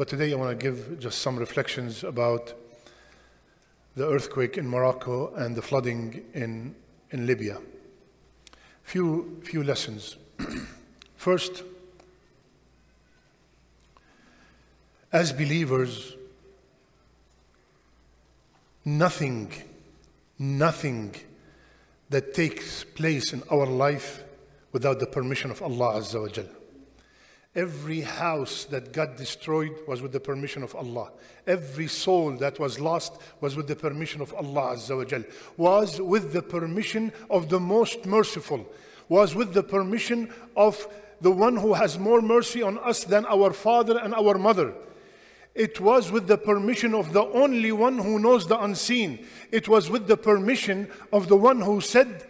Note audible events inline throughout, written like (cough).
But today I want to give just some reflections about the earthquake in Morocco and the flooding in, in Libya. Few, few lessons. (clears throat) First, as believers, nothing, nothing that takes place in our life without the permission of Allah Azza wa Jal. Every house that got destroyed was with the permission of Allah. Every soul that was lost was with the permission of Allah Azza wa Jal. Was with the permission of the most merciful. Was with the permission of the one who has more mercy on us than our father and our mother. It was with the permission of the only one who knows the unseen. It was with the permission of the one who said,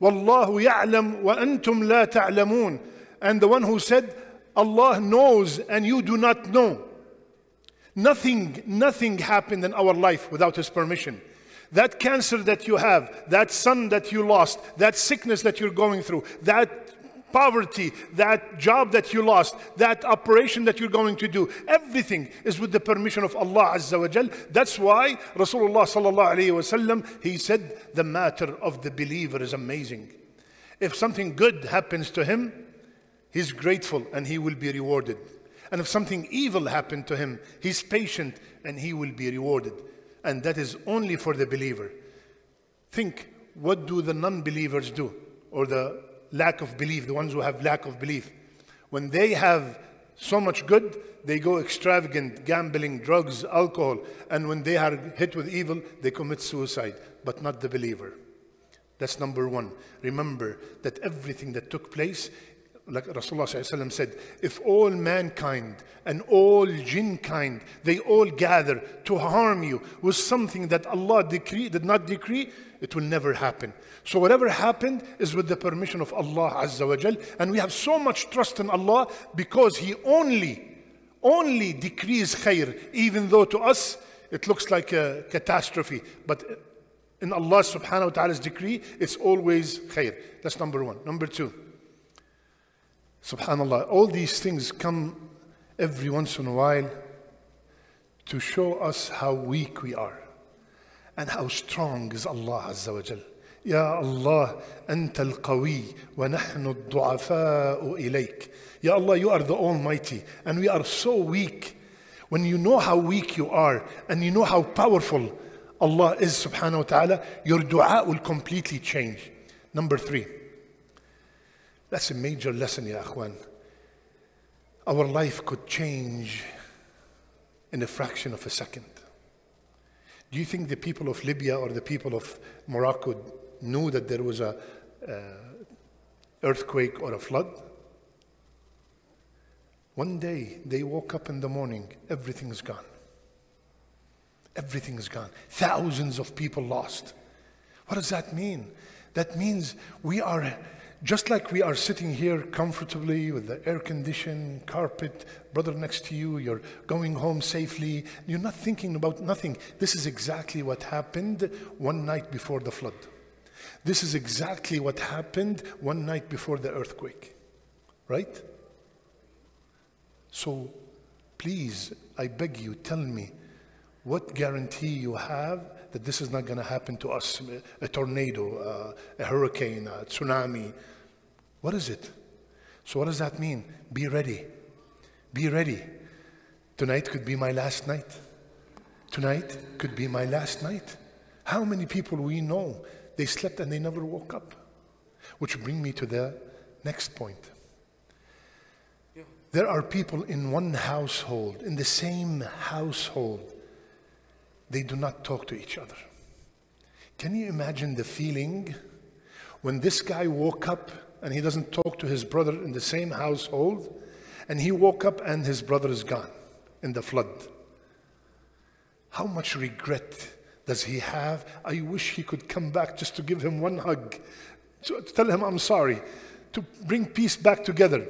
Wallahu ya'lam wa antum la ta'lamun. And the one who said, Allah knows and you do not know. Nothing, nothing happened in our life without His permission. That cancer that you have, that son that you lost, that sickness that you're going through, that poverty, that job that you lost, that operation that you're going to do, everything is with the permission of Allah Azza wa Jal. That's why Rasulullah sallallahu alayhi wasallam, he said, the matter of the believer is amazing. If something good happens to him, he's grateful and he will be rewarded. And if something evil happened to him, he's patient and he will be rewarded. And that is only for the believer. Think, what do the non-believers do? Or the lack of belief, the ones who have lack of belief. When they have so much good, they go extravagant, gambling, drugs, alcohol. And when they are hit with evil, they commit suicide, but not the believer. That's number one. Remember that everything that took place, like Rasulullah said, if all mankind and all jinn kind, they all gather to harm you with something that Allah decree, did not decree, it will never happen. So whatever happened is with the permission of Allah Azza wa Jal. And we have so much trust in Allah because He only, only decrees khair, even though to us it looks like a catastrophe. But in Allah subhanahu wa ta'ala's decree, it's always khair. That's number one. Number two, subhanallah, all these things come every once in a while to show us how weak we are and how strong is Allah Azza wa Jal. يا الله أنت القوي ونحن الضعفاء إليك يا Allah you are the Almighty and we are so weak when you know how weak you are and you know how powerful Allah is subhanahu wa ta'ala your dua will completely change number three that's a major lesson ya akhwan our life could change in a fraction of a second do you think the people of Libya or the people of Morocco knew that there was a earthquake or a flood. One day they woke up in the morning, everything's gone. Everything's gone. Thousands of people lost. What does that mean? That means we are just like we are sitting here comfortably with the air conditioned carpet, brother next to you, you're going home safely, you're not thinking about nothing. This is exactly what happened one night before the flood. This is exactly what happened one night before the earthquake, right? So please, I beg you, tell me what guarantee you have that this is not going to happen to us a tornado, uh, a hurricane, a tsunami. What is it? So, what does that mean? Be ready. Be ready. Tonight could be my last night. Tonight could be my last night. How many people we know they slept and they never woke up. Which bring me to the next point. There are people in one household, in the same household, they do not talk to each other. Can you imagine the feeling when this guy woke up and he doesn't talk to his brother in the same household, and he woke up and his brother is gone in the flood? How much regret does he have? I wish he could come back just to give him one hug, to tell him I'm sorry, to bring peace back together.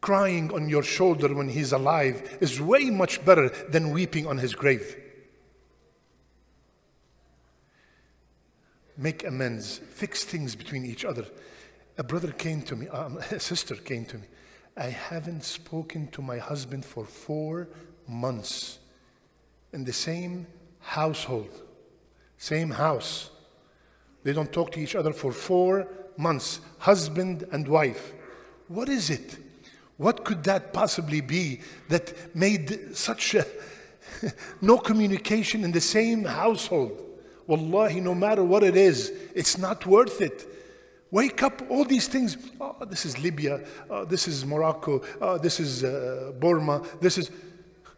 Crying on your shoulder when he's alive is way much better than weeping on his grave. Make amends, fix things between each other. A brother came to me, um, (laughs) a sister came to me, I haven't spoken to my husband for four months in the same household, same house. They don't talk to each other for four months, husband and wife. What is it? What could that possibly be that made such a (laughs) no communication in the same household? Wallahi, no matter what it is, it's not worth it. Wake up, all these things. Oh, this is Libya. Oh, this is Morocco. Oh, this is uh, Burma. This is.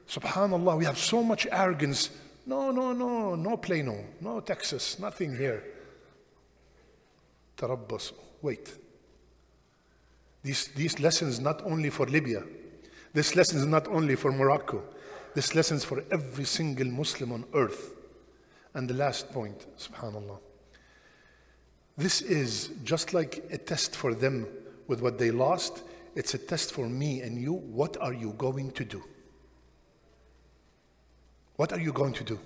Subhanallah, we have so much arrogance. No, no, no, no Plano, no Texas, nothing here. Tarabbas, wait. These, these lessons not only for Libya, this lesson is not only for Morocco, this lesson is for every single Muslim on earth. And the last point, subhanAllah. This is just like a test for them with what they lost. It's a test for me and you. What are you going to do? What are you going to do?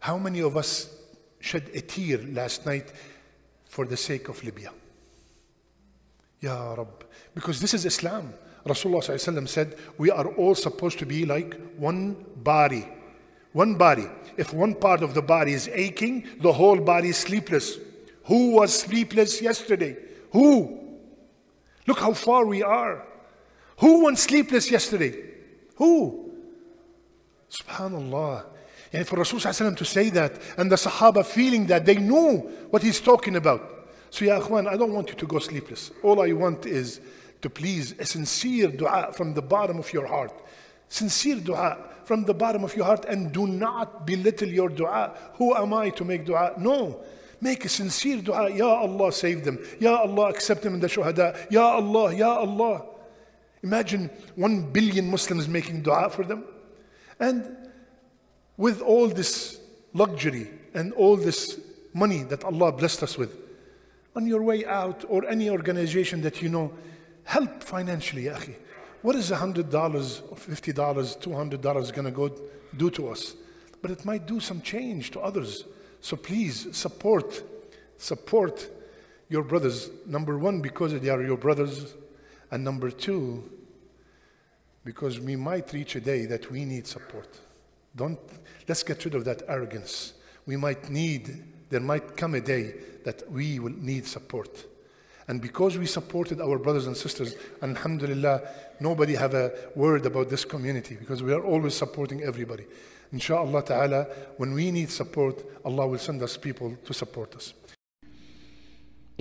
How many of us shed a tear last night for the sake of Libya? Ya Rab. Because this is Islam. Rasulullah said, We are all supposed to be like one body. One body. If one part of the body is aching, the whole body is sleepless. Who was sleepless yesterday? Who? Look how far we are. Who went sleepless yesterday? Who? Subhanallah. And for Rasulullah to say that, and the Sahaba feeling that they knew what he's talking about. So, Ya Akhwan, I don't want you to go sleepless. All I want is to please a sincere dua from the bottom of your heart. Sincere dua from the bottom of your heart, and do not belittle your dua. Who am I to make dua? No. Make a sincere dua. Ya Allah, save them. Ya Allah, accept them in the shuhada. Ya Allah, Ya Allah. Imagine one billion Muslims making dua for them. And with all this luxury and all this money that Allah blessed us with, on your way out or any organization that you know, help financially, ya. What is $100 or $50, $200 going to go do to us? But it might do some change to others. So please support, support your brothers. Number one, because they are your brothers. And number two, because we might reach a day that we need support. Don't, let's get rid of that arrogance. We might need, there might come a day that we will need support. And because we supported our brothers and sisters, and alhamdulillah, nobody have a word about this community because we are always supporting everybody. Inshallah ta'ala, when we need support, Allah will send us people to support us.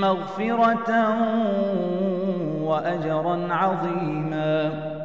مغفرة وأجرا عظيما.